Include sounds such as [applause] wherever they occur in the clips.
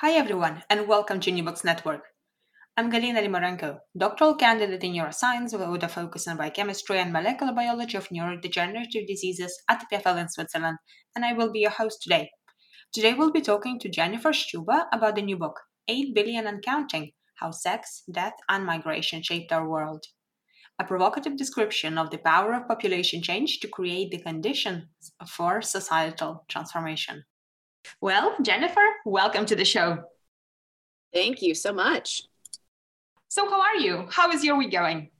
Hi, everyone, and welcome to New Books Network. I'm Galina Limorenko, doctoral candidate in neuroscience with a focus on biochemistry and molecular biology of neurodegenerative diseases at PFL in Switzerland, and I will be your host today. Today, we'll be talking to Jennifer Sciubba about the new book, 8 Billion and Counting How Sex, Death, and Migration Shaped Our World. A provocative description of the power of population change to create the conditions for societal transformation. Well, Jennifer, welcome to the show. Thank you so much. So, how are you? How is your week going?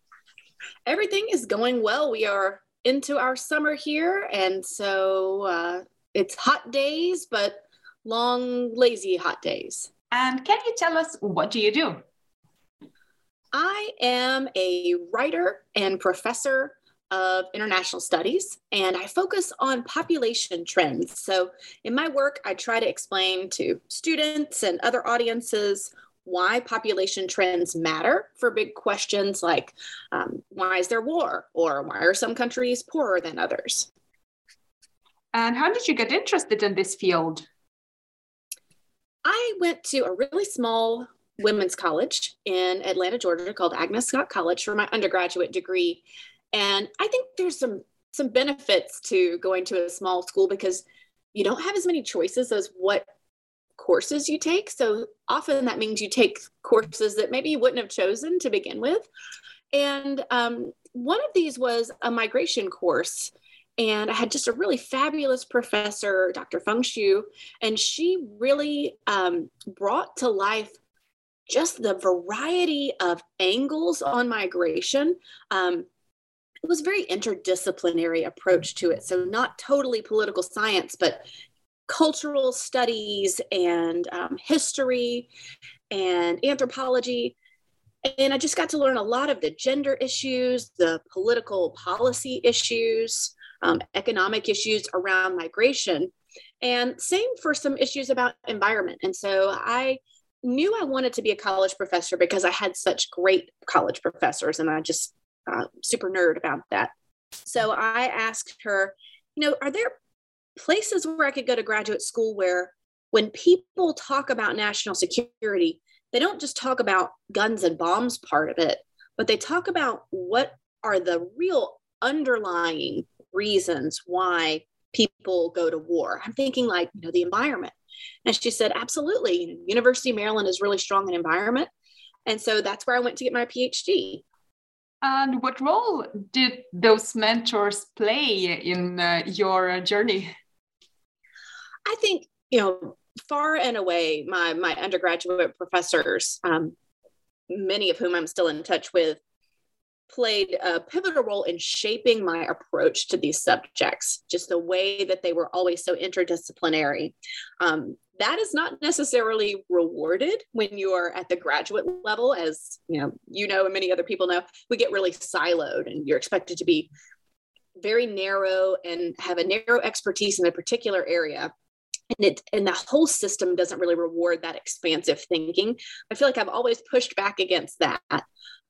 Everything is going well. We are into our summer here, and so uh, it's hot days, but long, lazy hot days. And can you tell us what do you do? I am a writer and professor of international studies, and I focus on population trends. So, in my work, I try to explain to students and other audiences why population trends matter for big questions like um, why is there war or why are some countries poorer than others. And how did you get interested in this field? I went to a really small women's college in Atlanta, Georgia called Agnes Scott College for my undergraduate degree. And I think there's some some benefits to going to a small school because you don't have as many choices as what courses you take. So often that means you take courses that maybe you wouldn't have chosen to begin with. And um, one of these was a migration course. And I had just a really fabulous professor, Dr. Feng Xu, and she really um, brought to life just the variety of angles on migration. Um, it was very interdisciplinary approach to it. So not totally political science, but cultural studies and um, history and anthropology. And I just got to learn a lot of the gender issues, the political policy issues, um, economic issues around migration, and same for some issues about environment. And so I knew I wanted to be a college professor because I had such great college professors, and I just uh, super nerd about that. So I asked her, you know, are there places where I could go to graduate school where when people talk about national security, they don't just talk about guns and bombs part of it, but they talk about what are the real underlying reasons why people go to war. I'm thinking like, you know, the environment. And she said, absolutely. University of Maryland is really strong in environment. And so that's where I went to get my PhD. And what role did those mentors play in uh, your journey? I think, you know, far and away, my, my undergraduate professors, um, many of whom I'm still in touch with, played a pivotal role in shaping my approach to these subjects, just the way that they were always so interdisciplinary. Um, that is not necessarily rewarded when you are at the graduate level, as you know, you know, and many other people know. We get really siloed, and you're expected to be very narrow and have a narrow expertise in a particular area. and it and the whole system doesn't really reward that expansive thinking. I feel like i've always pushed back against that.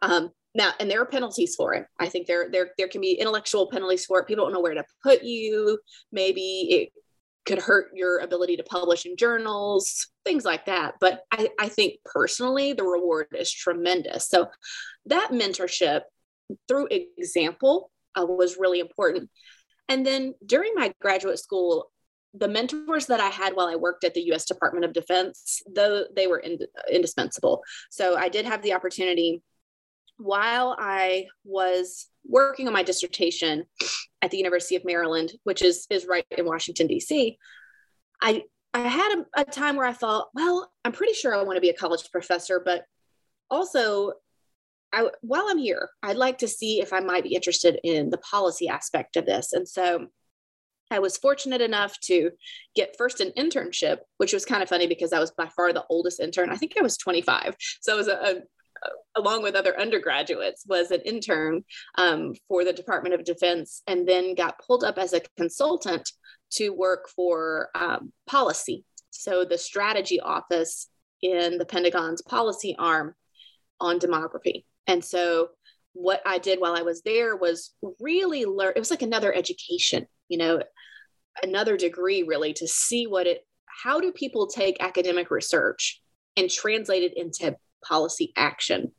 Um, now and there are penalties for it. I think there there there can be intellectual penalties for it. People don't know where to put you. Maybe it could hurt your ability to publish in journals things like that but i, I think personally the reward is tremendous so that mentorship through example uh, was really important and then during my graduate school the mentors that I had while I worked at the U.S. Department of Defense, though they were in, indispensable. So I did have the opportunity while I was working on my dissertation at the University of Maryland, which is is right in Washington D.C. I I had a, a time where I thought, well, I'm pretty sure I want to be a college professor, but also I, while I'm here, I'd like to see if I might be interested in the policy aspect of this. And so I was fortunate enough to get first an internship, which was kind of funny because I was by far the oldest intern. I think I was 25. So I was a along with other undergraduates, was an intern um, for the Department of Defense and then got pulled up as a consultant to work for um, policy. So the strategy office in the Pentagon's policy arm on demography. And so what I did while I was there was really learn, it was like another education you know, another degree really to see what it, how do people take academic research and translate it into policy action?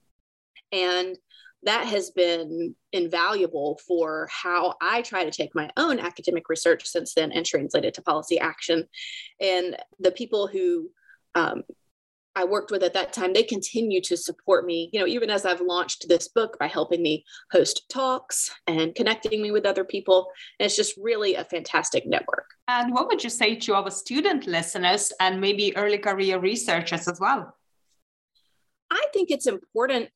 And that has been invaluable for how I try to take my own academic research since then and translate it to policy action. And the people who um, I worked with at that time, they continue to support me, you know, even as I've launched this book by helping me host talks and connecting me with other people. And it's just really a fantastic network. And what would you say to our student listeners and maybe early career researchers as well? I think it's important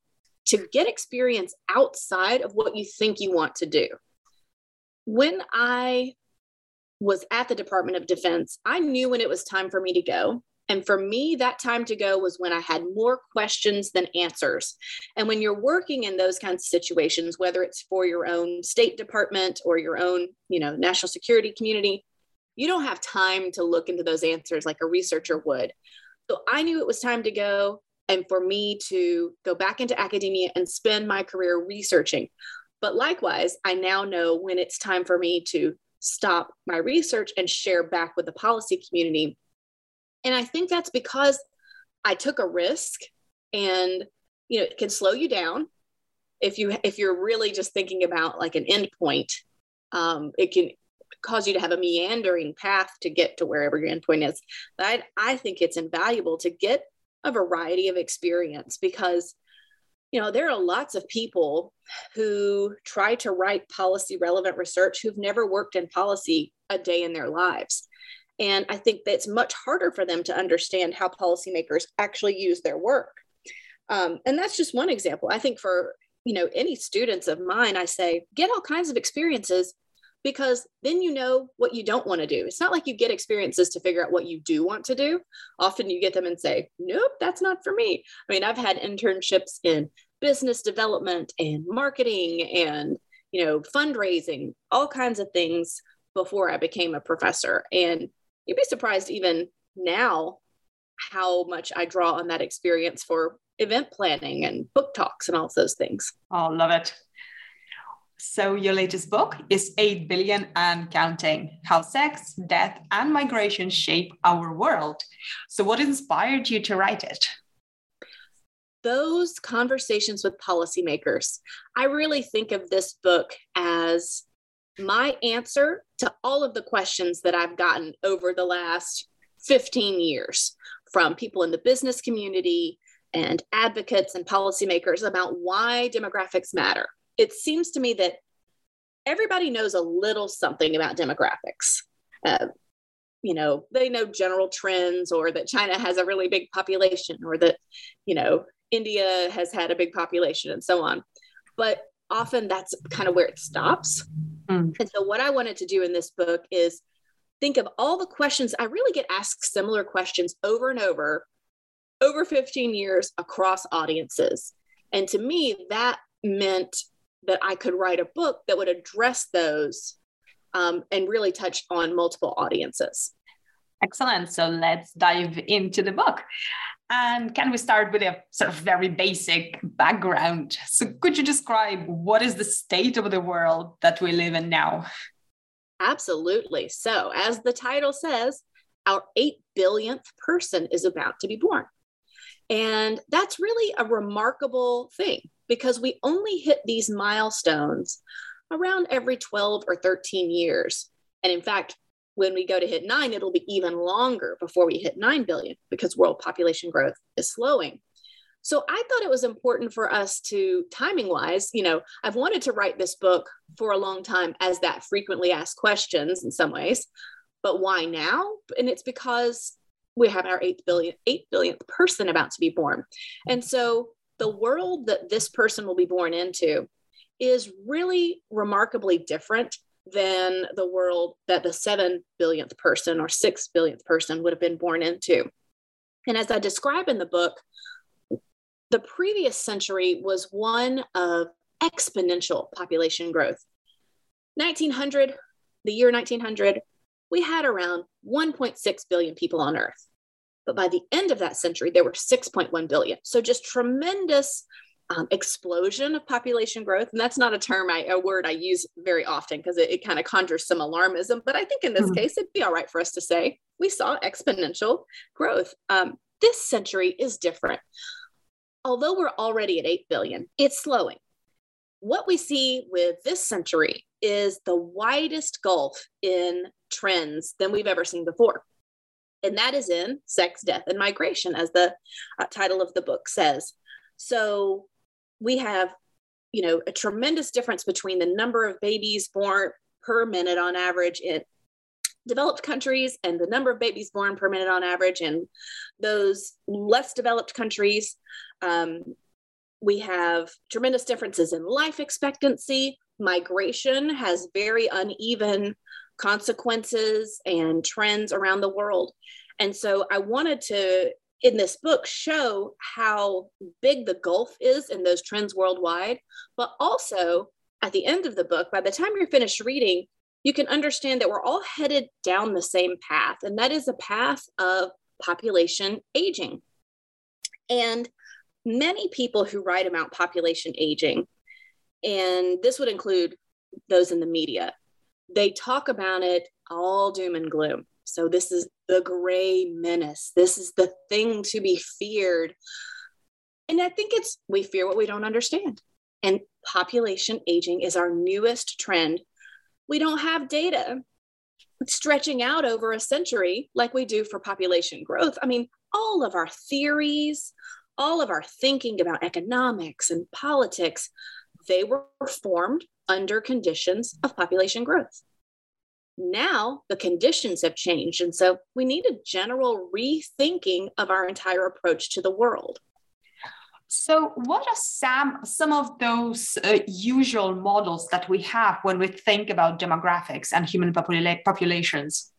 to get experience outside of what you think you want to do. When I was at the Department of Defense, I knew when it was time for me to go. And for me, that time to go was when I had more questions than answers. And when you're working in those kinds of situations, whether it's for your own State Department or your own, you know, national security community, you don't have time to look into those answers like a researcher would. So I knew it was time to go and for me to go back into academia and spend my career researching. But likewise, I now know when it's time for me to stop my research and share back with the policy community. And I think that's because I took a risk and you know it can slow you down. If you if you're really just thinking about like an end point um, it can cause you to have a meandering path to get to wherever your endpoint is. But I, I think it's invaluable to get a variety of experience because you know there are lots of people who try to write policy relevant research who've never worked in policy a day in their lives and I think that it's much harder for them to understand how policymakers actually use their work. Um, and that's just one example. I think for you know any students of mine, I say get all kinds of experiences because then you know what you don't want to do. It's not like you get experiences to figure out what you do want to do. Often you get them and say, nope, that's not for me. I mean, I've had internships in business development and marketing and you know fundraising all kinds of things before i became a professor and you'd be surprised even now how much I draw on that experience for event planning and book talks and all those things. Oh, love it. So, your latest book is 8 Billion and Counting How Sex, Death, and Migration Shape Our World. So, what inspired you to write it? Those conversations with policymakers. I really think of this book as my answer to all of the questions that I've gotten over the last 15 years from people in the business community and advocates and policymakers about why demographics matter. It seems to me that everybody knows a little something about demographics. Uh, you know, they know general trends or that China has a really big population or that, you know, India has had a big population and so on. But often that's kind of where it stops. Mm. And so, what I wanted to do in this book is think of all the questions. I really get asked similar questions over and over, over 15 years across audiences. And to me, that meant that I could write a book that would address those um, and really touch on multiple audiences. Excellent. So let's dive into the book. And can we start with a sort of very basic background? So, could you describe what is the state of the world that we live in now? Absolutely. So, as the title says, our 8 billionth person is about to be born. And that's really a remarkable thing because we only hit these milestones around every 12 or 13 years. And in fact, when we go to hit nine, it'll be even longer before we hit 9 billion because world population growth is slowing. So I thought it was important for us to, timing wise, you know, I've wanted to write this book for a long time as that frequently asked questions in some ways, but why now? And it's because we have our 8 billion, 8 billionth person about to be born. And so the world that this person will be born into is really remarkably different than the world that the 7 billionth person or 6 billionth person would have been born into. And as I describe in the book, the previous century was one of exponential population growth. 1900, the year 1900, we had around 1.6 billion people on Earth. But by the end of that century, there were 6.1 billion. So just tremendous um, explosion of population growth. And that's not a term, I, a word I use very often because it, it kind of conjures some alarmism. But I think in this mm-hmm. case, it'd be all right for us to say we saw exponential growth. Um, this century is different. Although we're already at 8 billion, it's slowing. What we see with this century is the widest gulf in trends than we've ever seen before. And that is in sex, death, and migration, as the uh, title of the book says. So we have, you know, a tremendous difference between the number of babies born per minute on average in developed countries and the number of babies born per minute on average in those less developed countries. Um, we have tremendous differences in life expectancy. Migration has very uneven consequences and trends around the world. And so I wanted to, in this book, show how big the gulf is in those trends worldwide, but also at the end of the book, by the time you're finished reading, you can understand that we're all headed down the same path, and that is a path of population aging. And many people who write about population aging, and this would include those in the media, they talk about it all doom and gloom. So, this is the gray menace. This is the thing to be feared. And I think it's we fear what we don't understand. And population aging is our newest trend. We don't have data stretching out over a century like we do for population growth. I mean, all of our theories, all of our thinking about economics and politics, they were formed under conditions of population growth. Now the conditions have changed. And so we need a general rethinking of our entire approach to the world. So, what are some, some of those uh, usual models that we have when we think about demographics and human popula- populations?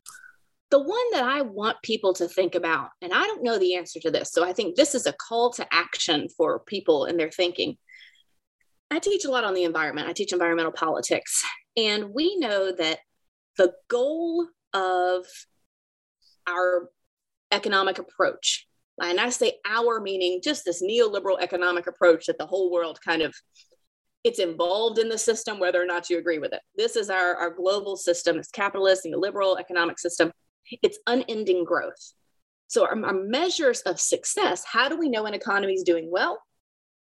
The one that I want people to think about, and I don't know the answer to this, so I think this is a call to action for people in their thinking, I teach a lot on the environment. I teach environmental politics. And we know that the goal of our economic approach, and I say our meaning just this neoliberal economic approach that the whole world kind of it's involved in the system, whether or not you agree with it. This is our, our global system, it's capitalist, neoliberal economic system. It's unending growth. So our, our measures of success, how do we know an economy is doing well?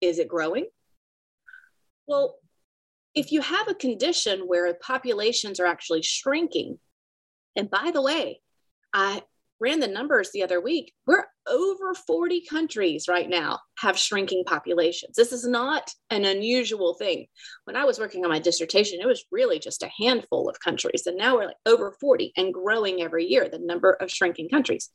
Is it growing? Well, if you have a condition where populations are actually shrinking, and by the way, I ran the numbers the other week, we're over 40 countries right now have shrinking populations. This is not an unusual thing. When I was working on my dissertation, it was really just a handful of countries. And now we're like over 40 and growing every year, the number of shrinking countries.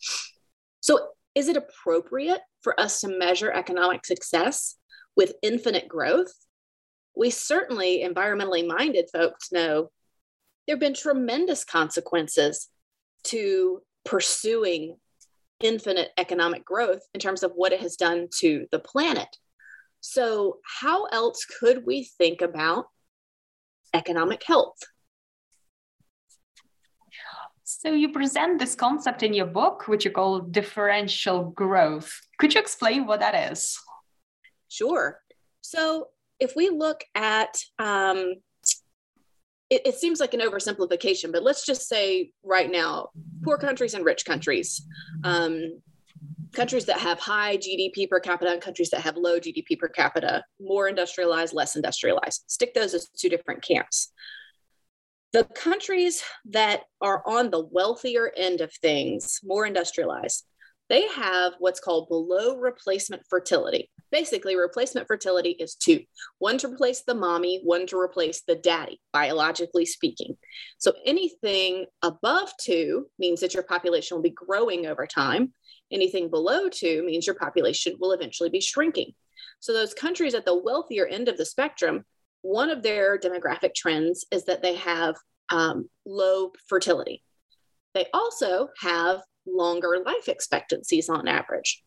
So, is it appropriate for us to measure economic success with infinite growth? We certainly environmentally minded folks know there have been tremendous consequences to pursuing infinite economic growth in terms of what it has done to the planet. So, how else could we think about economic health? So you present this concept in your book, which you call differential growth. Could you explain what that is? Sure. So if we look at um, it, it, seems like an oversimplification, but let's just say right now, poor countries and rich countries, um, countries that have high GDP per capita and countries that have low GDP per capita, more industrialized, less industrialized. Stick those as two different camps. The countries that are on the wealthier end of things, more industrialized, they have what's called below replacement fertility. Basically, replacement fertility is two one to replace the mommy, one to replace the daddy, biologically speaking. So anything above two means that your population will be growing over time. Anything below two means your population will eventually be shrinking. So, those countries at the wealthier end of the spectrum, one of their demographic trends is that they have um, low fertility. They also have longer life expectancies on average.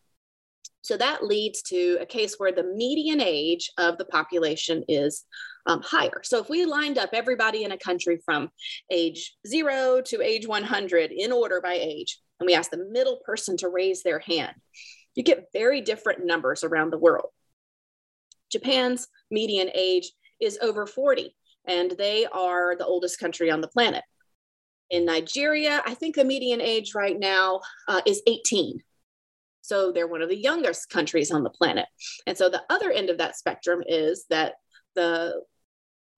So that leads to a case where the median age of the population is um, higher. So if we lined up everybody in a country from age zero to age 100 in order by age, and we ask the middle person to raise their hand, you get very different numbers around the world. Japan's median age is over 40, and they are the oldest country on the planet. In Nigeria, I think the median age right now uh, is 18. So they're one of the youngest countries on the planet. And so the other end of that spectrum is that the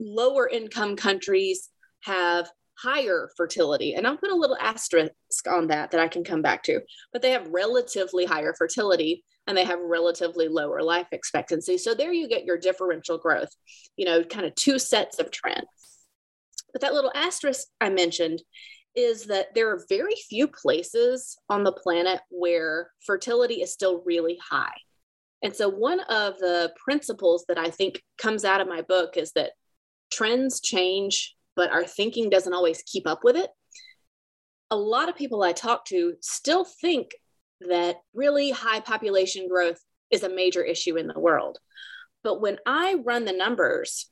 lower income countries have higher fertility. And I'll put a little asterisk on that that I can come back to, but they have relatively higher fertility and they have relatively lower life expectancy. So there you get your differential growth, you know, kind of two sets of trends. But that little asterisk I mentioned is that there are very few places on the planet where fertility is still really high. And so, one of the principles that I think comes out of my book is that trends change but our thinking doesn't always keep up with it. A lot of people I talk to still think that really high population growth is a major issue in the world. But when I run the numbers,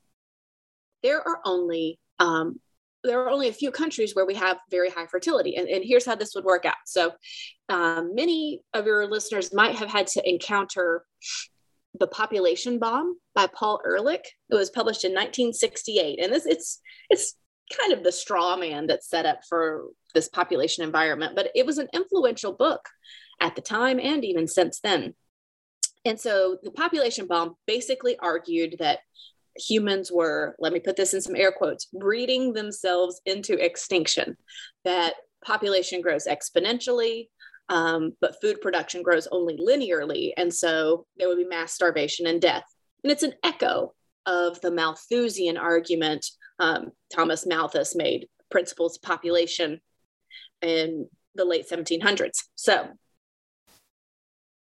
there are only um, there are only a few countries where we have very high fertility. And, and here's how this would work out. So, um, many of your listeners might have had to encounter the Population Bomb by Paul Ehrlich. It was published in 1968, and this it's it's kind of the straw man that's set up for this population environment, but it was an influential book at the time and even since then. And so the population bomb basically argued that humans were, let me put this in some air quotes, breeding themselves into extinction, that population grows exponentially, um, but food production grows only linearly. And so there would be mass starvation and death. And it's an echo of the Malthusian argument um, Thomas Malthus made, Principles of Population, in the late 1700s. So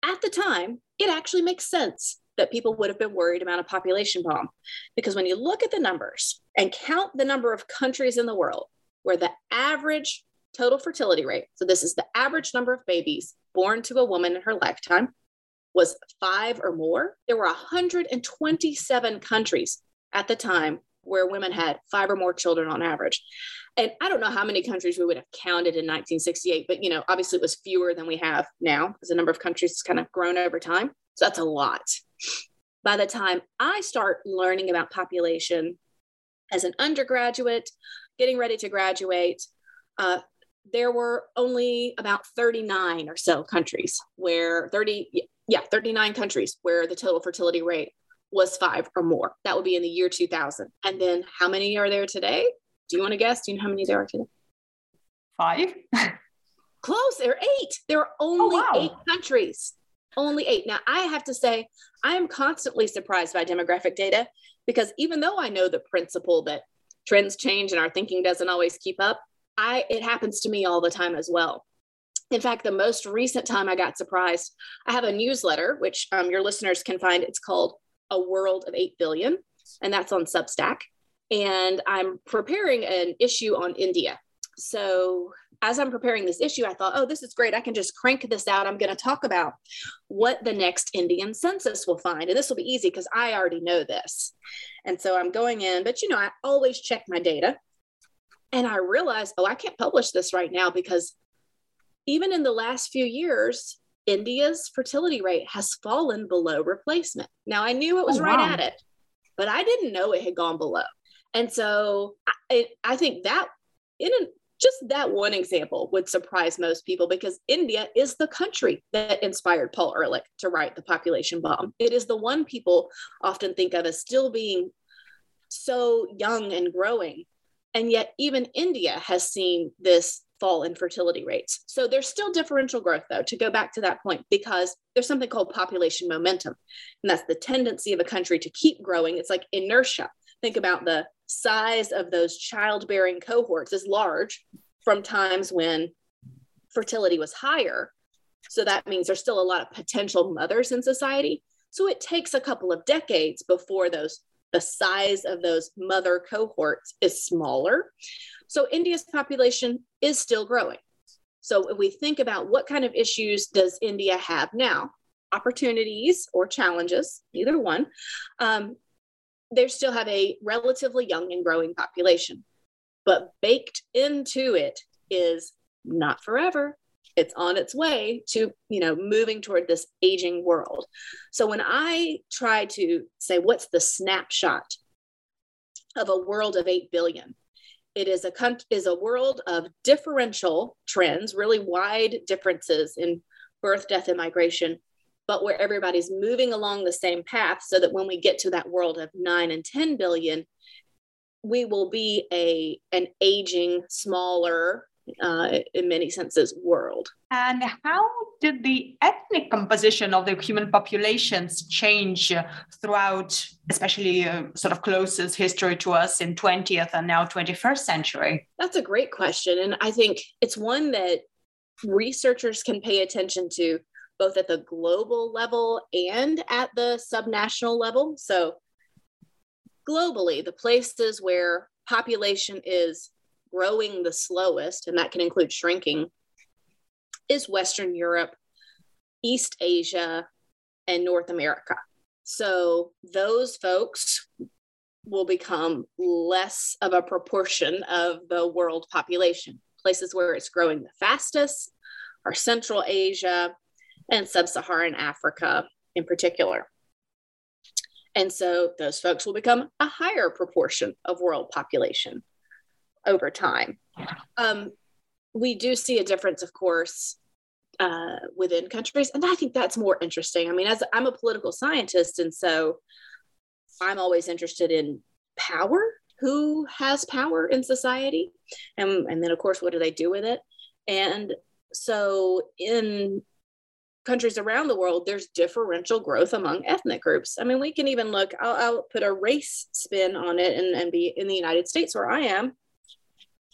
at the time, it actually makes sense that people would have been worried about a population bomb. Because when you look at the numbers and count the number of countries in the world where the average total fertility rate, so this is the average number of babies born to a woman in her lifetime, was five or more, there were 127 countries at the time where women had five or more children on average. And I don't know how many countries we would have counted in 1968, but you know, obviously it was fewer than we have now because the number of countries has kind of grown over time. So that's a lot. By the time I start learning about population as an undergraduate, getting ready to graduate, uh, there were only about 39 or so countries where 30, yeah, 39 countries where the total fertility rate was five or more. That would be in the year 2000. And then how many are there today? Do you want to guess? Do you know how many there are today? Five. [laughs] Close. There are eight. There are only oh, wow. eight countries. Only eight. Now, I have to say, I am constantly surprised by demographic data because even though I know the principle that trends change and our thinking doesn't always keep up, I it happens to me all the time as well. In fact, the most recent time I got surprised, I have a newsletter which um, your listeners can find. It's called A World of 8 Billion, and that's on Substack. And I'm preparing an issue on India. So as I'm preparing this issue, I thought, oh, this is great. I can just crank this out. I'm going to talk about what the next Indian census will find. And this will be easy because I already know this. And so I'm going in, but you know, I always check my data. And I realized, oh, I can't publish this right now because even in the last few years, India's fertility rate has fallen below replacement. Now, I knew it was oh, right wow. at it, but I didn't know it had gone below. And so I, I think that in a, just that one example would surprise most people because India is the country that inspired Paul Ehrlich to write The Population Bomb. It is the one people often think of as still being so young and growing. And yet, even India has seen this fall in fertility rates. So there's still differential growth, though, to go back to that point, because there's something called population momentum. And that's the tendency of a country to keep growing. It's like inertia. Think about the size of those childbearing cohorts is large from times when fertility was higher. So that means there's still a lot of potential mothers in society. So it takes a couple of decades before those the size of those mother cohorts is smaller. So India's population is still growing. So if we think about what kind of issues does India have now, opportunities or challenges, either one, um, they still have a relatively young and growing population. But baked into it is not forever. It's on its way to, you know, moving toward this aging world. So when I try to say, what's the snapshot of a world of 8 billion? It is a is a world of differential trends, really wide differences in birth, death, and migration but where everybody's moving along the same path so that when we get to that world of 9 and 10 billion we will be a an aging smaller uh, in many senses world. And how did the ethnic composition of the human populations change throughout especially uh, sort of closest history to us in 20th and now 21st century? That's a great question and i think it's one that researchers can pay attention to both at the global level and at the subnational level. So, globally, the places where population is growing the slowest, and that can include shrinking, is Western Europe, East Asia, and North America. So, those folks will become less of a proportion of the world population. Places where it's growing the fastest are Central Asia, and sub Saharan Africa in particular. And so those folks will become a higher proportion of world population over time. Um, we do see a difference, of course, uh, within countries. And I think that's more interesting. I mean, as I'm a political scientist, and so I'm always interested in power, who has power in society, and, and then, of course, what do they do with it? And so in countries around the world, there's differential growth among ethnic groups. I mean, we can even look, I'll, I'll put a race spin on it and, and be in the United States where I am.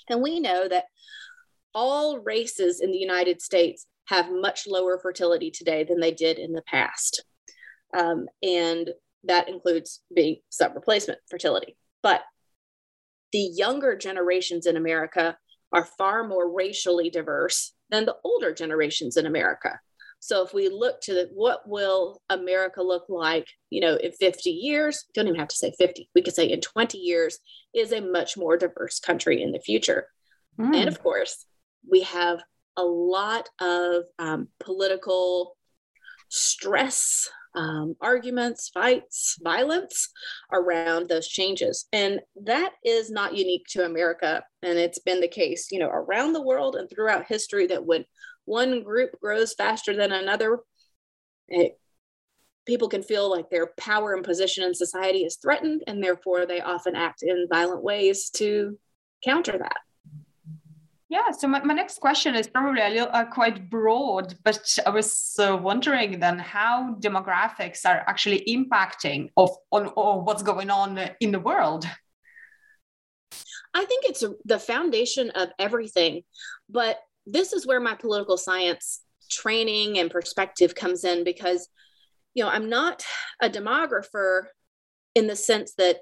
And we know that all races in the United States have much lower fertility today than they did in the past. Um, and that includes being sub replacement fertility. But the younger generations in America are far more racially diverse than the older generations in America. So if we look to the, what will America look like, you know, in 50 years, don't even have to say 50, we could say in 20 years is a much more diverse country in the future. Mm. And of course, we have a lot of um, political stress, um, arguments, fights, violence around those changes. And that is not unique to America. And it's been the case, you know, around the world and throughout history that when one group grows faster than another, it, people can feel like their power and position in society is threatened, and therefore they often act in violent ways to counter that. Yeah, so my, my next question is probably a little uh, quite broad, but I was uh, wondering then how demographics are actually impacting of on or what's going on in the world. I think it's the foundation of everything, but this is where my political science training and perspective comes in because you know i'm not a demographer in the sense that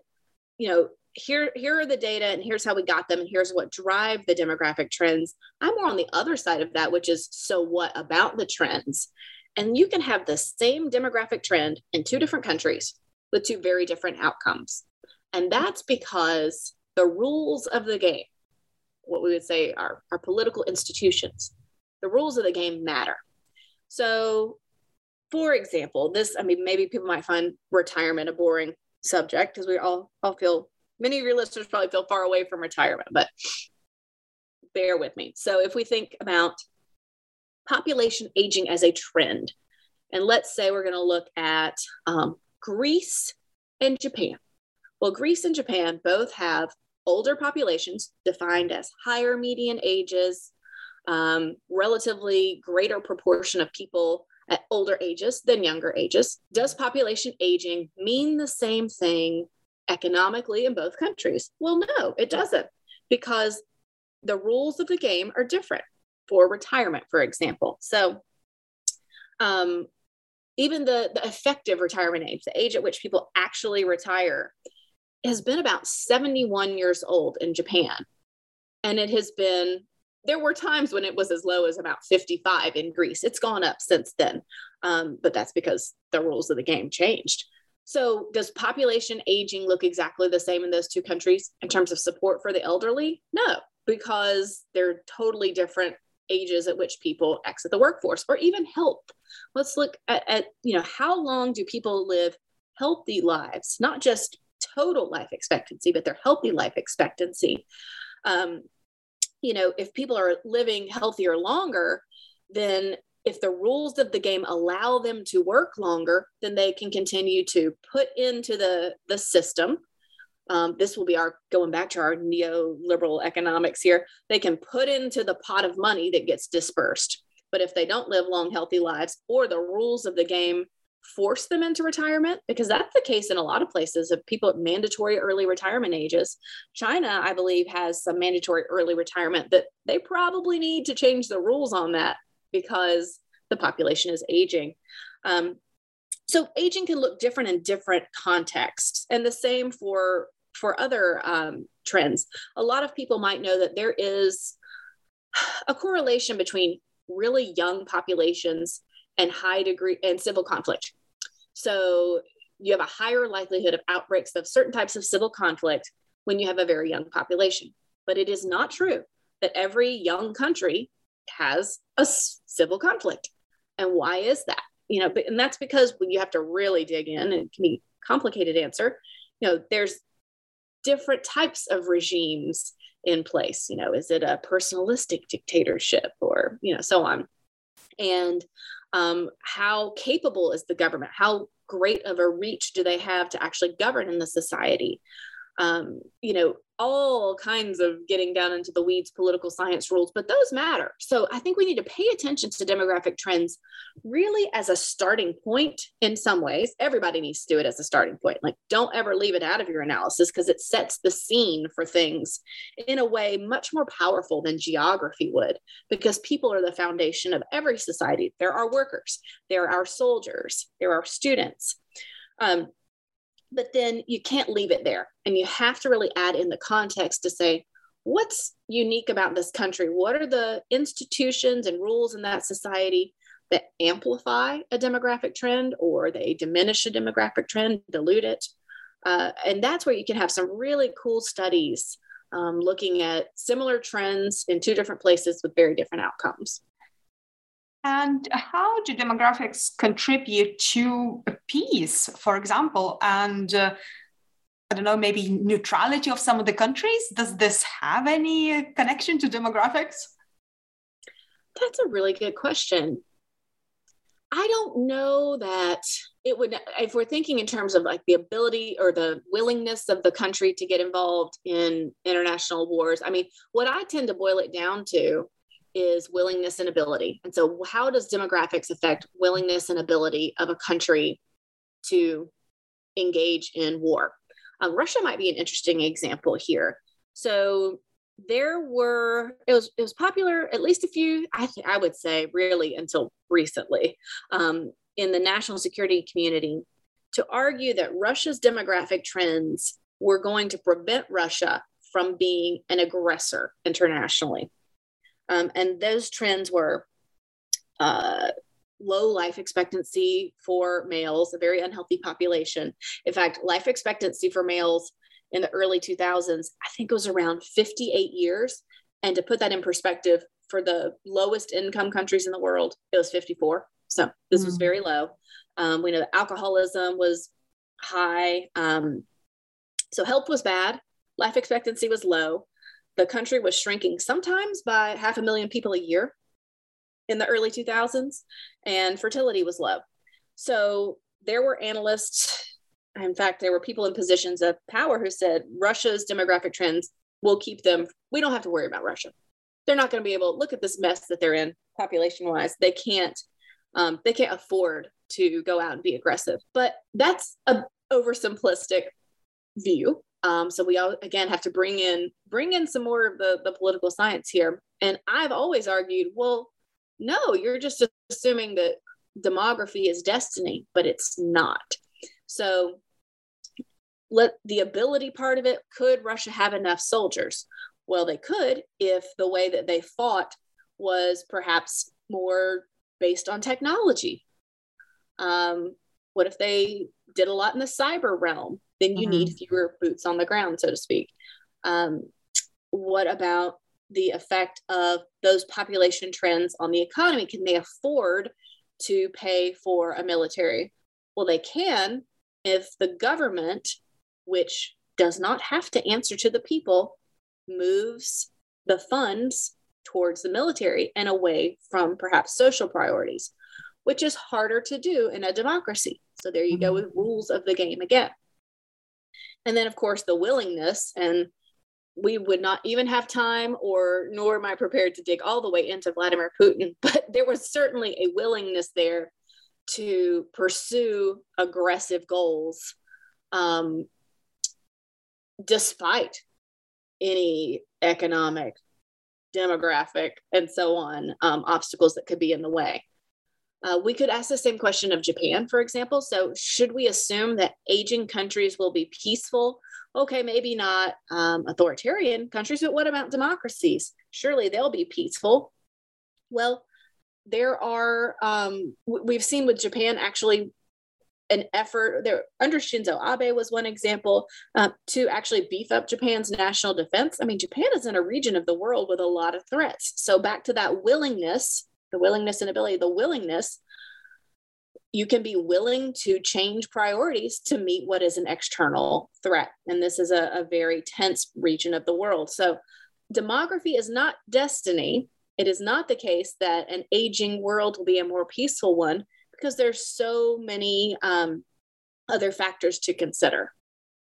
you know here here are the data and here's how we got them and here's what drive the demographic trends. I'm more on the other side of that which is so what about the trends? And you can have the same demographic trend in two different countries with two very different outcomes. And that's because the rules of the game what we would say are, are political institutions. The rules of the game matter. So, for example, this, I mean, maybe people might find retirement a boring subject because we all, all feel, many of your listeners probably feel far away from retirement, but bear with me. So, if we think about population aging as a trend, and let's say we're going to look at um, Greece and Japan. Well, Greece and Japan both have older populations defined as higher median ages, um, relatively greater proportion of people at older ages than younger ages. Does population aging mean the same thing economically in both countries? Well, no, it doesn't, because the rules of the game are different for retirement, for example. So, um, even the, the effective retirement age, the age at which people actually retire, has been about 71 years old in Japan. And it has been, there were times when it was as low as about 55 in Greece. It's gone up since then, um, but that's because the rules of the game changed. So, does population aging look exactly the same in those two countries in terms of support for the elderly? No, because they're totally different ages at which people exit the workforce or even health. Let's look at, at you know, how long do people live healthy lives, not just total life expectancy, but their healthy life expectancy. Um, you know, if people are living healthier longer, then if the rules of the game allow them to work longer, then they can continue to put into the, the system. Um, this will be our going back to our neoliberal economics here. They can put into the pot of money that gets dispersed. But if they don't live long, healthy lives, or the rules of the game force them into retirement because that's the case in a lot of places of people at mandatory early retirement ages. China, I believe, has some mandatory early retirement that they probably need to change the rules on that because the population is aging. Um, so aging can look different in different contexts, and the same for for other um, trends. A lot of people might know that there is a correlation between really young populations and high degree and civil conflict. So you have a higher likelihood of outbreaks of certain types of civil conflict when you have a very young population. But it is not true that every young country has a civil conflict. And why is that? You know, and that's because when you have to really dig in and it can be complicated answer, you know, there's different types of regimes in place. You know, is it a personalistic dictatorship or, you know, so on. And um, how capable is the government? How great of a reach do they have to actually govern in the society um, you know all kinds of getting down into the weeds political science rules, but those matter. So I think we need to pay attention to demographic trends really as a starting point in some ways. Everybody needs to do it as a starting point. Like, don't ever leave it out of your analysis because it sets the scene for things in a way much more powerful than geography would, because people are the foundation of every society. There are workers, there are soldiers, there are students. Um, but then you can't leave it there. And you have to really add in the context to say, what's unique about this country? What are the institutions and rules in that society that amplify a demographic trend or they diminish a demographic trend, dilute it? Uh, and that's where you can have some really cool studies um, looking at similar trends in two different places with very different outcomes. And how do demographics contribute to peace, for example, and uh, I don't know, maybe neutrality of some of the countries? Does this have any connection to demographics? That's a really good question. I don't know that it would, if we're thinking in terms of like the ability or the willingness of the country to get involved in international wars. I mean, what I tend to boil it down to is willingness and ability. And so, how does demographics affect willingness and ability of a country to engage in war? Um, Russia might be an interesting example here. So, there were it was it was popular at least a few I think I would say really until recently um, in the national security community to argue that Russia's demographic trends were going to prevent Russia from being an aggressor internationally. Um, and those trends were uh, low life expectancy for males, a very unhealthy population. In fact, life expectancy for males in the early 2000s, I think it was around 58 years. And to put that in perspective, for the lowest income countries in the world, it was 54. So this mm-hmm. was very low. Um, we know that alcoholism was high. Um, so health was bad. Life expectancy was low. The country was shrinking sometimes by half a million people a year in the early 2000s, and fertility was low. So there were analysts, in fact, there were people in positions of power who said Russia's demographic trends will keep them, we don't have to worry about Russia. They're not going to be able to look at this mess that they're in population wise. They can't, um, they can't afford to go out and be aggressive. But that's a oversimplistic view. Um, so we all again have to bring in bring in some more of the the political science here. And I've always argued, well, no, you're just assuming that demography is destiny, but it's not. So let the ability part of it could Russia have enough soldiers? Well, they could if the way that they fought was perhaps more based on technology. Um, what if they did a lot in the cyber realm? Then you mm-hmm. need fewer boots on the ground, so to speak. Um, what about the effect of those population trends on the economy? Can they afford to pay for a military? Well, they can if the government, which does not have to answer to the people, moves the funds towards the military and away from perhaps social priorities, which is harder to do in a democracy. So there you go mm-hmm. with rules of the game again. And then, of course, the willingness and we would not even have time or nor am I prepared to dig all the way into Vladimir Putin, [laughs] but there was certainly a willingness there to pursue aggressive goals um, despite any economic, demographic, and so on um, obstacles that could be in the way. Uh, we could ask the same question of Japan, for example. So, should we assume that aging countries will be peaceful okay, maybe not um, authoritarian countries, but what about democracies? Surely they'll be peaceful. Well, there are, um, we've seen with Japan actually an effort there under Shinzo Abe was one example uh, to actually beef up Japan's national defense. I mean, Japan is in a region of the world with a lot of threats. So back to that willingness, the willingness and ability, the willingness you can be willing to change priorities to meet what is an external threat. And this is a, a, very tense region of the world. So, demography is not destiny. It is not the case that an aging world will be a more peaceful one because there's so many um, other factors to consider.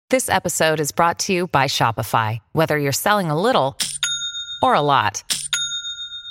This episode is brought to you by Shopify. Whether you're selling a little or a lot,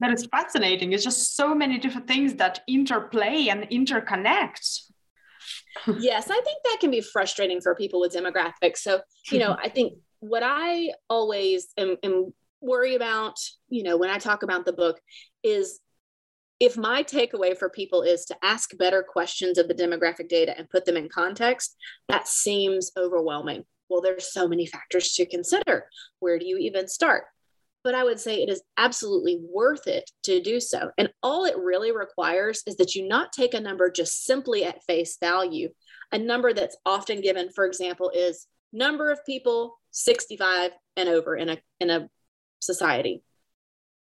That is fascinating. It's just so many different things that interplay and interconnect [laughs] yes, I think that can be frustrating for people with demographics. So, you know, I think what I always am, am worry about, you know, when I talk about the book is if my takeaway for people is to ask better questions of the demographic data and put them in context, that seems overwhelming. Well, there's so many factors to consider. Where do you even start? But I would say it is absolutely worth it to do so. And all it really requires is that you not take a number just simply at face value. A number that's often given, for example, is number of people 65 and over in a in a society.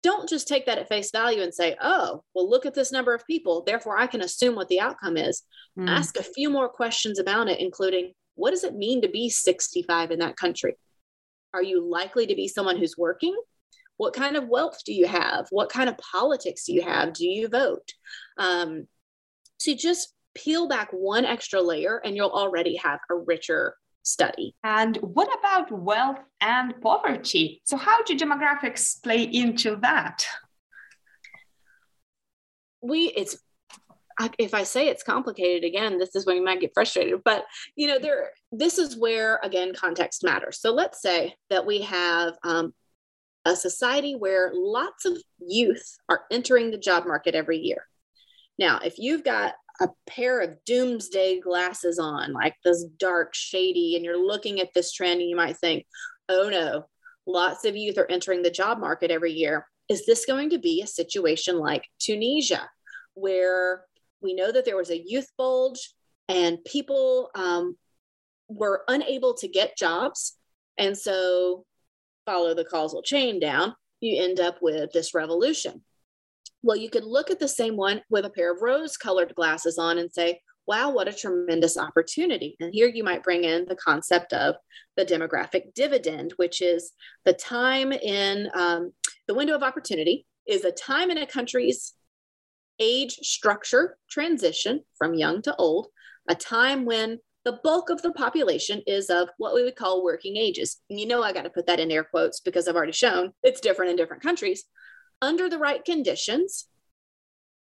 Don't just take that at face value and say, "Oh, well look at this number of people, therefore I can assume what the outcome is." Mm. Ask a few more questions about it including what does it mean to be 65 in that country? Are you likely to be someone who's working? What kind of wealth do you have what kind of politics do you have do you vote um, so just peel back one extra layer and you'll already have a richer study. And what about wealth and poverty? So, how do demographics play into that? We, it's, if I say it's complicated again, this is when you might get frustrated. But you know, there, this is where again context matters. So let's say that we have um, a society where lots of youth are entering the job market every year. Now, if you've got a pair of doomsday glasses on, like this dark, shady, and you're looking at this trend and you might think, oh no, lots of youth are entering the job market every year. Is this going to be a situation like Tunisia, where we know that there was a youth bulge and people um, were unable to get jobs? And so, follow the causal chain down, you end up with this revolution. Well, you could look at the same one with a pair of rose colored glasses on and say, wow, what a tremendous opportunity. And here you might bring in the concept of the demographic dividend, which is the time in um, the window of opportunity, is a time in a country's age structure transition from young to old, a time when the bulk of the population is of what we would call working ages. And you know, I got to put that in air quotes because I've already shown it's different in different countries under the right conditions,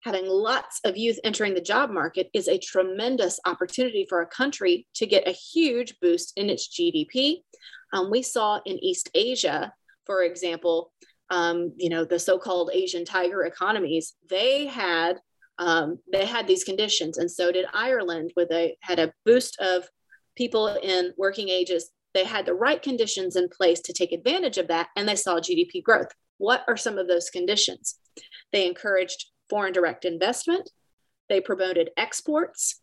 having lots of youth entering the job market is a tremendous opportunity for a country to get a huge boost in its GDP. Um, we saw in East Asia, for example, um, you know the so-called Asian tiger economies. They had um, they had these conditions, and so did Ireland, where they had a boost of people in working ages. They had the right conditions in place to take advantage of that, and they saw GDP growth. What are some of those conditions? They encouraged foreign direct investment, they promoted exports,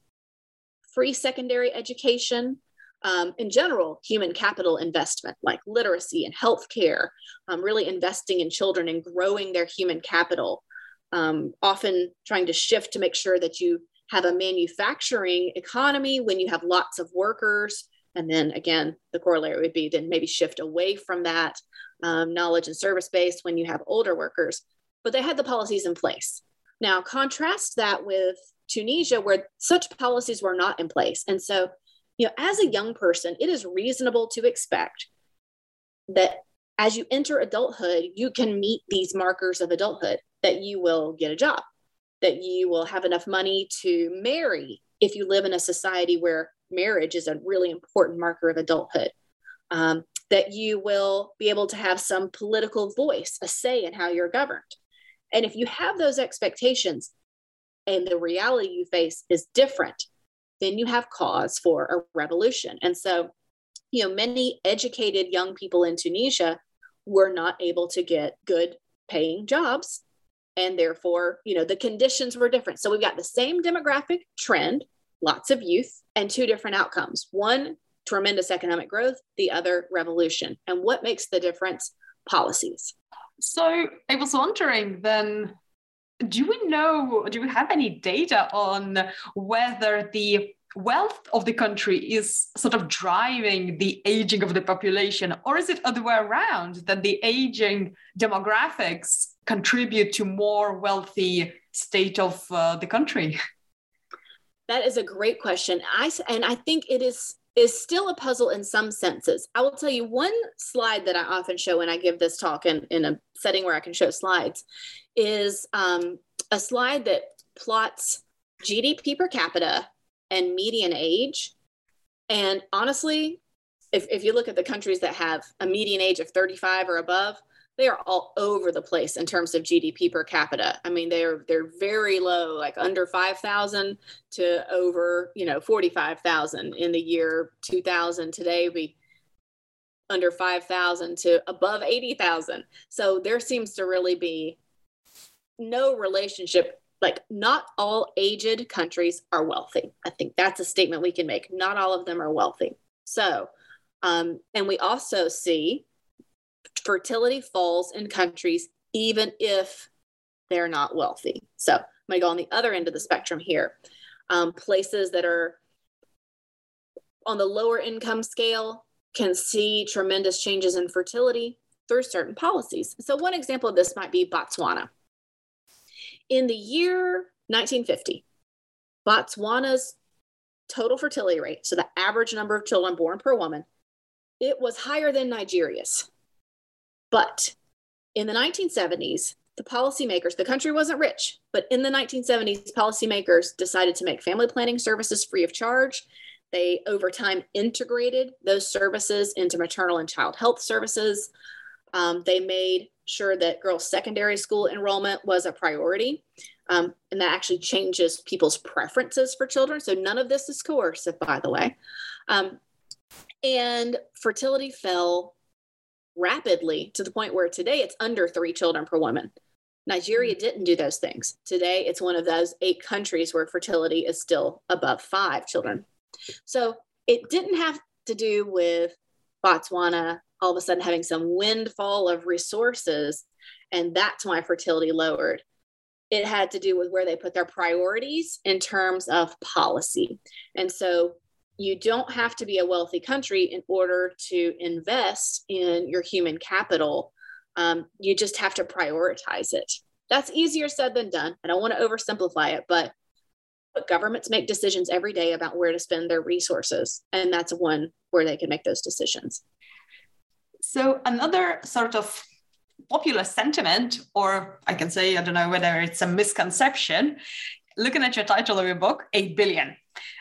free secondary education, um, in general, human capital investment like literacy and healthcare, um, really investing in children and growing their human capital, um, often trying to shift to make sure that you have a manufacturing economy when you have lots of workers. And then again, the corollary would be then maybe shift away from that um, knowledge and service base when you have older workers, but they had the policies in place. Now, contrast that with Tunisia, where such policies were not in place. And so, you know, as a young person, it is reasonable to expect that as you enter adulthood, you can meet these markers of adulthood, that you will get a job, that you will have enough money to marry if you live in a society where marriage is a really important marker of adulthood. Um, that you will be able to have some political voice, a say in how you're governed. And if you have those expectations and the reality you face is different, then you have cause for a revolution. And so, you know, many educated young people in Tunisia were not able to get good paying jobs. And therefore, you know, the conditions were different. So we've got the same demographic trend, lots of youth, and two different outcomes. One tremendous economic growth, the other revolution. And what makes the difference? Policies. So I was wondering then, do we know, do we have any data on whether the wealth of the country is sort of driving the aging of the population, or is it other way around that the aging demographics contribute to more wealthy state of uh, the country? That is a great question. I and I think it is is still a puzzle in some senses. I will tell you one slide that I often show when I give this talk in, in a setting where I can show slides is um, a slide that plots GDP per capita and median age. And honestly, if, if you look at the countries that have a median age of 35 or above, they are all over the place in terms of GDP per capita. I mean, they're they're very low, like under 5,000 to over, you know, 45,000 in the year 2000. Today we under 5,000 to above 80,000. So there seems to really be no relationship like not all aged countries are wealthy. I think that's a statement we can make. Not all of them are wealthy. So, um, and we also see fertility falls in countries even if they're not wealthy. So I'm going to go on the other end of the spectrum here. Um, places that are on the lower income scale can see tremendous changes in fertility through certain policies. So, one example of this might be Botswana. In the year 1950, Botswana's total fertility rate, so the average number of children born per woman, it was higher than Nigeria's. But in the 1970s, the policymakers, the country wasn't rich, but in the 1970s, policymakers decided to make family planning services free of charge. They, over time, integrated those services into maternal and child health services. Um, they made sure that girls' secondary school enrollment was a priority. Um, and that actually changes people's preferences for children. So none of this is coercive, by the way. Um, and fertility fell rapidly to the point where today it's under three children per woman. Nigeria mm-hmm. didn't do those things. Today it's one of those eight countries where fertility is still above five children. So it didn't have to do with Botswana all of a sudden having some windfall of resources, and that's why fertility lowered it had to do with where they put their priorities in terms of policy. And so you don't have to be a wealthy country in order to invest in your human capital. Um, you just have to prioritize it. That's easier said than done. I don't want to oversimplify it, but, but governments make decisions every day about where to spend their resources. And that's one where they can make those decisions. So, another sort of popular sentiment, or I can say, I don't know whether it's a misconception, looking at your title of your book, 8 billion.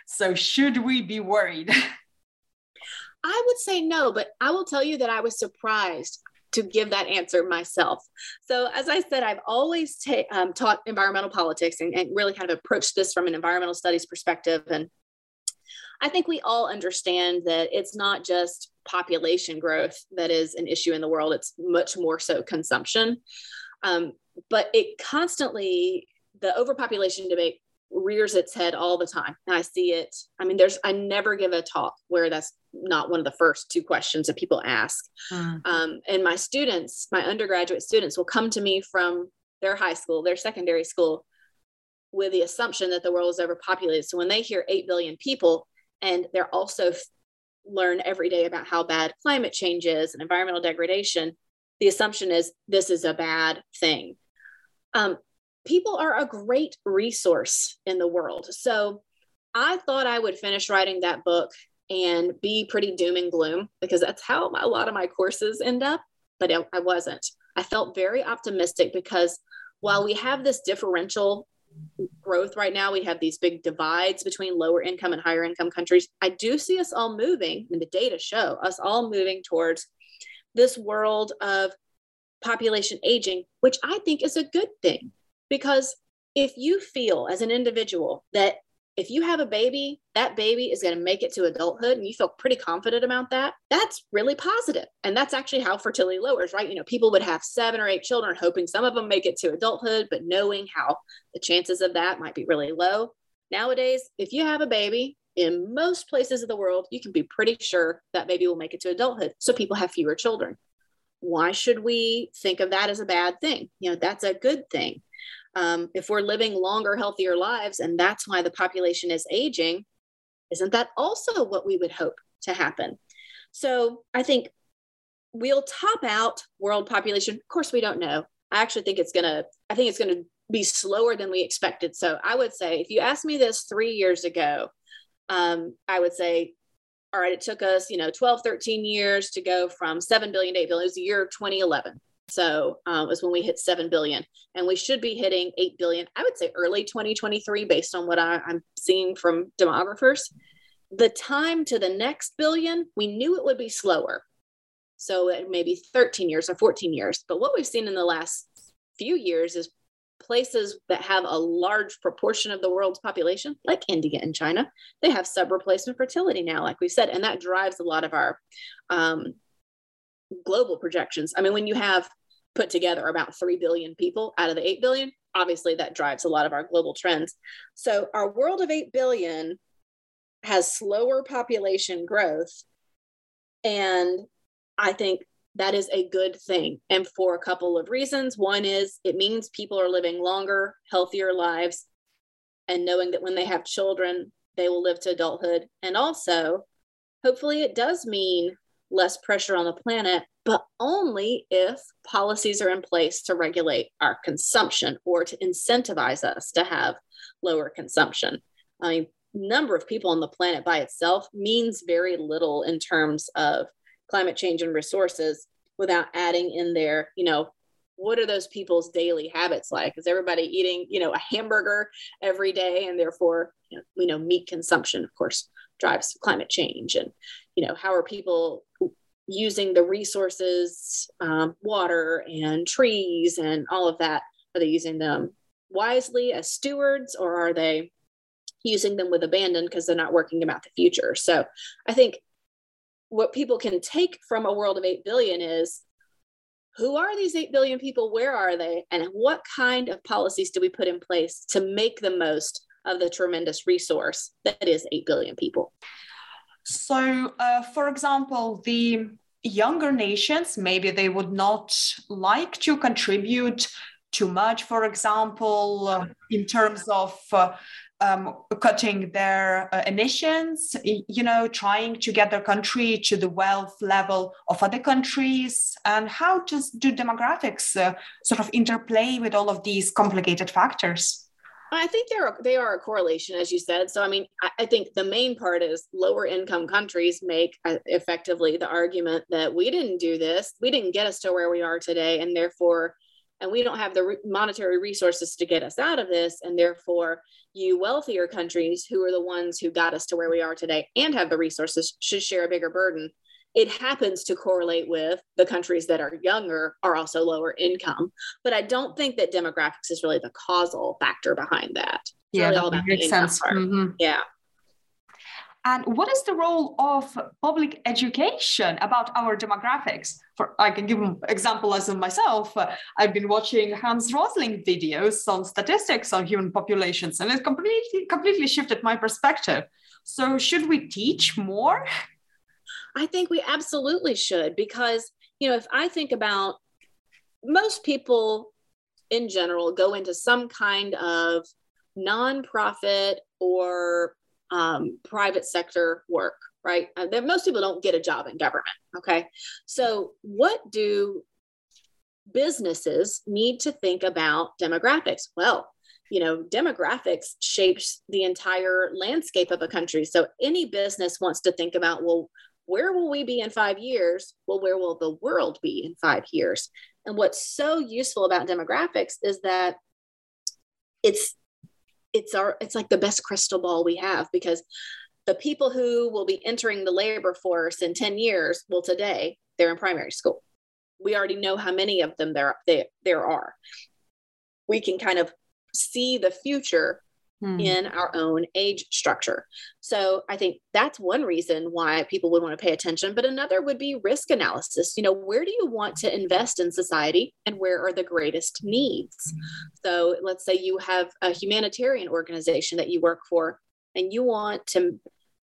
So, should we be worried? [laughs] I would say no, but I will tell you that I was surprised to give that answer myself. So, as I said, I've always ta- um, taught environmental politics and, and really kind of approached this from an environmental studies perspective. And I think we all understand that it's not just population growth that is an issue in the world, it's much more so consumption. Um, but it constantly, the overpopulation debate rears its head all the time. And I see it. I mean, there's, I never give a talk where that's not one of the first two questions that people ask. Mm. Um, and my students, my undergraduate students, will come to me from their high school, their secondary school, with the assumption that the world is overpopulated. So when they hear 8 billion people, and they're also f- learn every day about how bad climate change is and environmental degradation the assumption is this is a bad thing um, people are a great resource in the world so i thought i would finish writing that book and be pretty doom and gloom because that's how a lot of my courses end up but I wasn't i felt very optimistic because while we have this differential growth right now. We have these big divides between lower income and higher income countries. I do see us all moving, and the data show us all moving towards this world of population aging, which I think is a good thing. Because if you feel as an individual that if you have a baby, that baby is going to make it to adulthood and you feel pretty confident about that, that's really positive. And that's actually how fertility lowers, right? You know, people would have seven or eight children, hoping some of them make it to adulthood, but knowing how the chances of that might be really low. Nowadays, if you have a baby, in most places of the world, you can be pretty sure that baby will make it to adulthood. So people have fewer children. Why should we think of that as a bad thing? You know, that's a good thing um, if we're living longer, healthier lives, and that's why the population is aging, isn't that also what we would hope to happen? So I think we'll top out world population. Of course, we don't know. I actually think it's gonna. I think it's gonna be slower than we expected. So I would say, if you asked me this three years ago, um, I would say, all right, it took us, you know, 12, 13 years to go from 7 billion to 8 billion. It was the year 2011. So um, was when we hit 7 billion and we should be hitting 8 billion. I would say early 2023 based on what I, I'm seeing from demographers. The time to the next billion, we knew it would be slower. So it may be 13 years or 14 years. But what we've seen in the last few years is places that have a large proportion of the world's population, like India and China, they have sub replacement fertility now, like we said, and that drives a lot of our um, global projections. I mean, when you have put together about 3 billion people out of the 8 billion, obviously that drives a lot of our global trends. So our world of 8 billion has slower population growth. And I think that is a good thing. And for a couple of reasons. One is it means people are living longer, healthier lives, and knowing that when they have children, they will live to adulthood. And also, hopefully, it does mean less pressure on the planet, but only if policies are in place to regulate our consumption or to incentivize us to have lower consumption. I mean, number of people on the planet by itself means very little in terms of climate change and resources without adding in there, you know, what are those people's daily habits like? Is everybody eating, you know, a hamburger every day, and therefore, you know, we know meat consumption, of course, drives climate change. And you know, how are people using the resources, um, water and trees and all of that? Are they using them wisely as stewards, or are they using them with abandon because they're not working about the future? So, I think what people can take from a world of 8 billion is who are these 8 billion people? Where are they? And what kind of policies do we put in place to make the most of the tremendous resource that is 8 billion people? So, uh, for example, the younger nations, maybe they would not like to contribute too much, for example, uh, in terms of uh, um, cutting their uh, emissions, you know, trying to get their country to the wealth level of other countries? And how does do demographics uh, sort of interplay with all of these complicated factors? I think they're they are a correlation, as you said. So, I mean, I, I think the main part is lower income countries make uh, effectively the argument that we didn't do this, we didn't get us to where we are today, and therefore and we don't have the re- monetary resources to get us out of this and therefore you wealthier countries who are the ones who got us to where we are today and have the resources should share a bigger burden it happens to correlate with the countries that are younger are also lower income but i don't think that demographics is really the causal factor behind that it's yeah really that makes sense mm-hmm. yeah and what is the role of public education about our demographics? For I can give an example as of myself. I've been watching Hans Rosling videos on statistics on human populations, and it completely completely shifted my perspective. So, should we teach more? I think we absolutely should because you know if I think about most people in general go into some kind of nonprofit or um, private sector work, right? Uh, that most people don't get a job in government. Okay. So, what do businesses need to think about demographics? Well, you know, demographics shapes the entire landscape of a country. So, any business wants to think about, well, where will we be in five years? Well, where will the world be in five years? And what's so useful about demographics is that it's it's our it's like the best crystal ball we have because the people who will be entering the labor force in 10 years well today they're in primary school we already know how many of them there they, there are we can kind of see the future hmm. in our own age structure. So I think that's one reason why people would want to pay attention. But another would be risk analysis. You know, where do you want to invest in society and where are the greatest needs? So let's say you have a humanitarian organization that you work for and you want to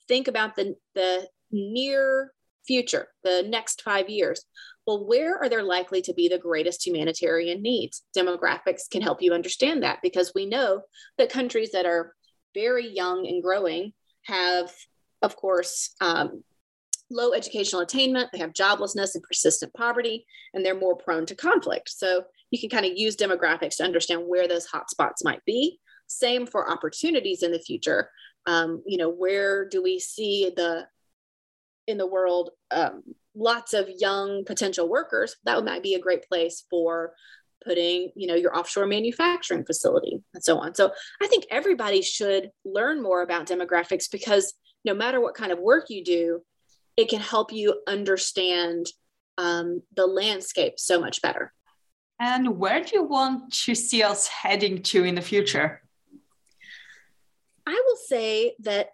think about the, the near future, the next five years. Well, where are there likely to be the greatest humanitarian needs? Demographics can help you understand that because we know that countries that are very young and growing have, of course, um, low educational attainment, they have joblessness and persistent poverty, and they're more prone to conflict. So you can kind of use demographics to understand where those hotspots might be. Same for opportunities in the future. Um, you know, where do we see the in the world um, lots of young potential workers, that might be a great place for putting you know your offshore manufacturing facility and so on. So i think everybody should learn more about demographics because no matter what kind of work you do it can help you understand um, the landscape so much better. And where do you want to see us heading to in the future? I will say that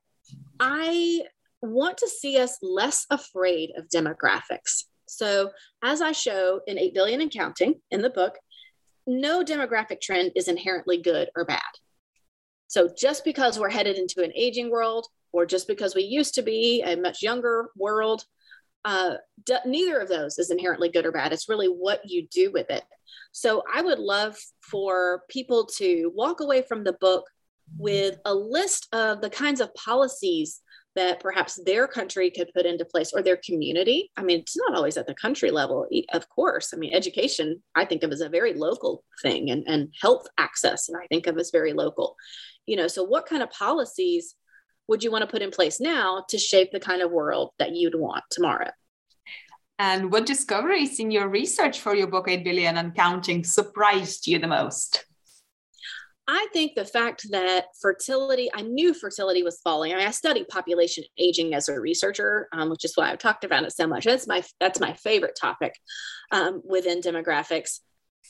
i want to see us less afraid of demographics. So, as I show in 8 billion and counting in the book, no demographic trend is inherently good or bad. So, just because we're headed into an aging world, or just because we used to be a much younger world, uh, d- neither of those is inherently good or bad. It's really what you do with it. So, I would love for people to walk away from the book with a list of the kinds of policies that perhaps their country could put into place or their community. I mean, it's not always at the country level, of course. I mean, education, I think of as a very local thing, and, and health access, and I think of as very local. You know, so what kind of policies would you want to put in place now to shape the kind of world that you'd want tomorrow? And what discoveries in your research for your book, 8 Billion and Counting, surprised you the most? I think the fact that fertility, I knew fertility was falling. I mean, I studied population aging as a researcher, um, which is why I've talked about it so much. That's my that's my favorite topic um, within demographics.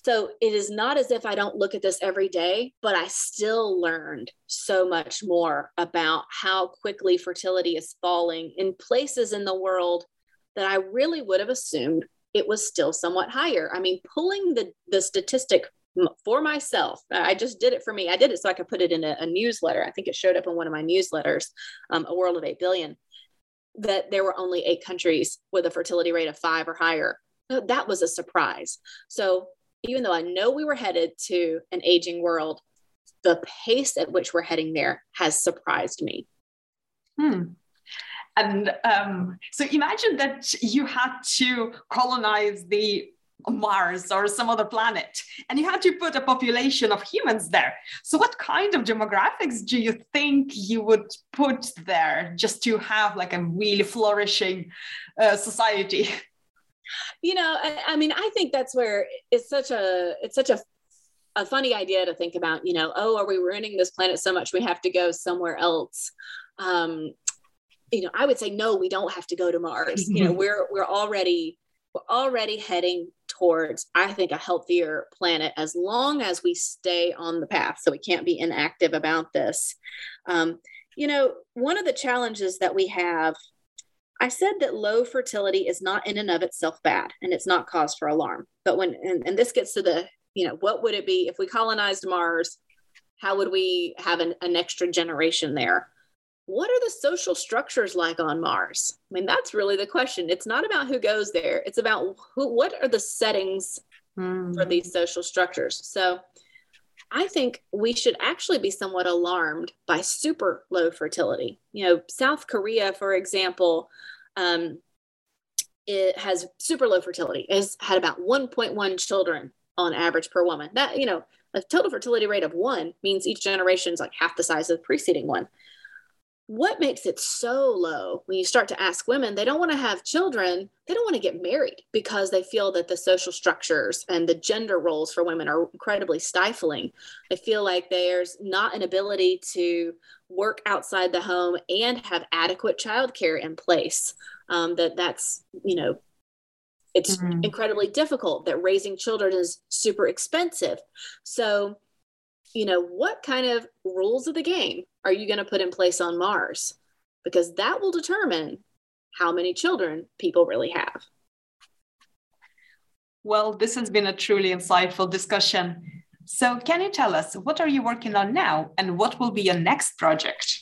So it is not as if I don't look at this every day, but I still learned so much more about how quickly fertility is falling in places in the world that I really would have assumed it was still somewhat higher. I mean, pulling the the statistic for myself. I just did it for me. I did it so I could put it in a, a newsletter. I think it showed up in one of my newsletters, um, A World of 8 Billion, that there were only eight countries with a fertility rate of five or higher. That was a surprise. So even though I know we were headed to an aging world, the pace at which we're heading there has surprised me. Hmm. And um, so imagine that you had to colonize the Mars or some other planet, and you had to put a population of humans there. So, what kind of demographics do you think you would put there just to have like a really flourishing uh, society? You know, I, I mean, I think that's where it's such a it's such a a funny idea to think about. You know, oh, are we ruining this planet so much we have to go somewhere else? Um, you know, I would say no, we don't have to go to Mars. you know, [laughs] we're we're already we're already heading towards, I think, a healthier planet as long as we stay on the path. So we can't be inactive about this. Um, you know, one of the challenges that we have, I said that low fertility is not in and of itself bad and it's not cause for alarm. But when, and, and this gets to the, you know, what would it be if we colonized Mars? How would we have an, an extra generation there? What are the social structures like on Mars? I mean, that's really the question. It's not about who goes there. It's about who, what are the settings mm. for these social structures. So I think we should actually be somewhat alarmed by super low fertility. You know, South Korea, for example, um, it has super low fertility. It has had about 1.1 children on average per woman. That, you know, a total fertility rate of one means each generation is like half the size of the preceding one what makes it so low when you start to ask women they don't want to have children they don't want to get married because they feel that the social structures and the gender roles for women are incredibly stifling they feel like there's not an ability to work outside the home and have adequate childcare in place um, that that's you know it's mm-hmm. incredibly difficult that raising children is super expensive so you know, what kind of rules of the game are you going to put in place on Mars? Because that will determine how many children people really have. Well, this has been a truly insightful discussion. So, can you tell us what are you working on now and what will be your next project?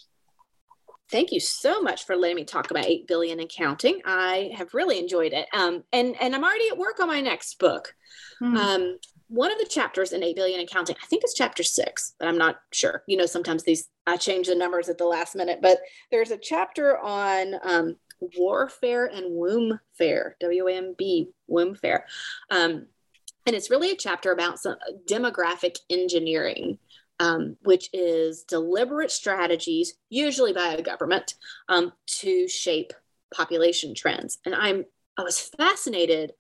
Thank you so much for letting me talk about 8 billion and counting. I have really enjoyed it. Um, and, and I'm already at work on my next book. Hmm. Um, one of the chapters in 8 billion and counting I think it's chapter six, but I'm not sure. You know, sometimes these, I change the numbers at the last minute, but there's a chapter on um, warfare and womb fair, W A M B, womb fair. Um, and it's really a chapter about some demographic engineering, um, which is deliberate strategies, usually by a government, um, to shape population trends. And I'm I was fascinated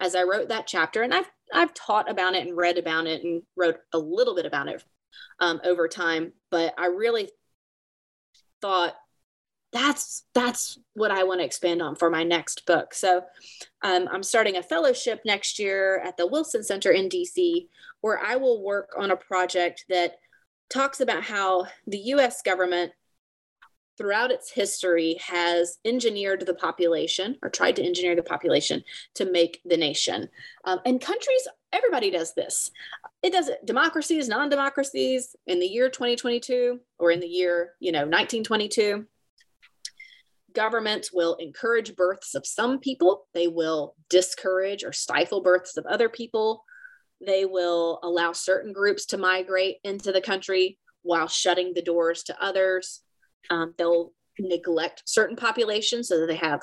as I wrote that chapter, and I've I've taught about it and read about it and wrote a little bit about it um, over time, but I really thought that's that's what I want to expand on for my next book. So um, I'm starting a fellowship next year at the Wilson Center in DC, where I will work on a project that talks about how the U.S. government throughout its history has engineered the population or tried to engineer the population to make the nation. Um, and countries, everybody does this. It does it, democracies, non democracies, in the year 2022 or in the year, you know, 1922. Governments will encourage births of some people. They will discourage or stifle births of other people. They will allow certain groups to migrate into the country while shutting the doors to others um, they'll neglect certain populations so that they have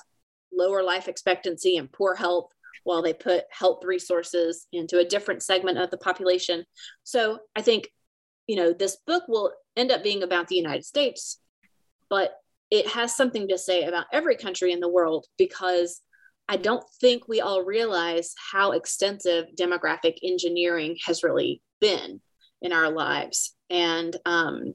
lower life expectancy and poor health while they put health resources into a different segment of the population. So I think, you know, this book will end up being about the United States, but it has something to say about every country in the world because I don't think we all realize how extensive demographic engineering has really been in our lives. And um,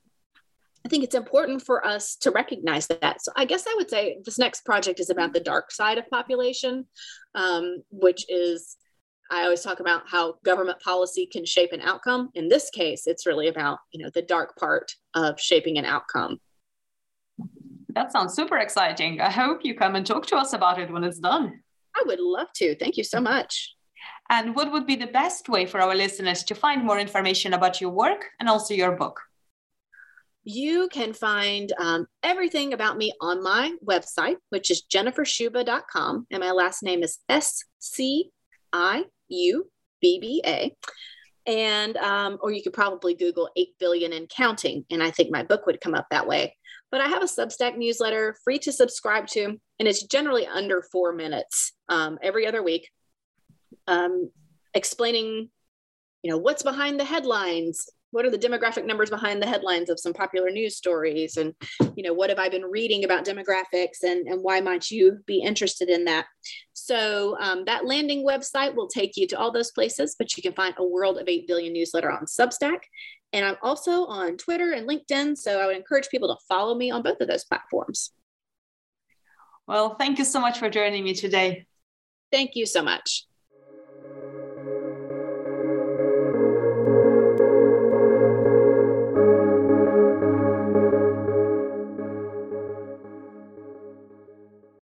I think it's important for us to recognize that. So I guess I would say this next project is about the dark side of population, um, which is I always talk about how government policy can shape an outcome. In this case, it's really about you know the dark part of shaping an outcome. That sounds super exciting. I hope you come and talk to us about it when it's done. I would love to. Thank you so much. And what would be the best way for our listeners to find more information about your work and also your book? You can find um, everything about me on my website, which is jennifersciubba.com. And my last name is S C I U B B A. And, um, or you could probably Google 8 billion and counting. And I think my book would come up that way. But I have a Substack newsletter free to subscribe to, and it's generally under four minutes um, every other week, um, explaining, you know, what's behind the headlines, what are the demographic numbers behind the headlines of some popular news stories and you know what have i been reading about demographics and, and why might you be interested in that so um, that landing website will take you to all those places but you can find a world of 8 billion newsletter on substack and I'm also on Twitter and LinkedIn. So I would encourage people to follow me on both of those platforms. Well, thank you so much for joining me today. Thank you so much.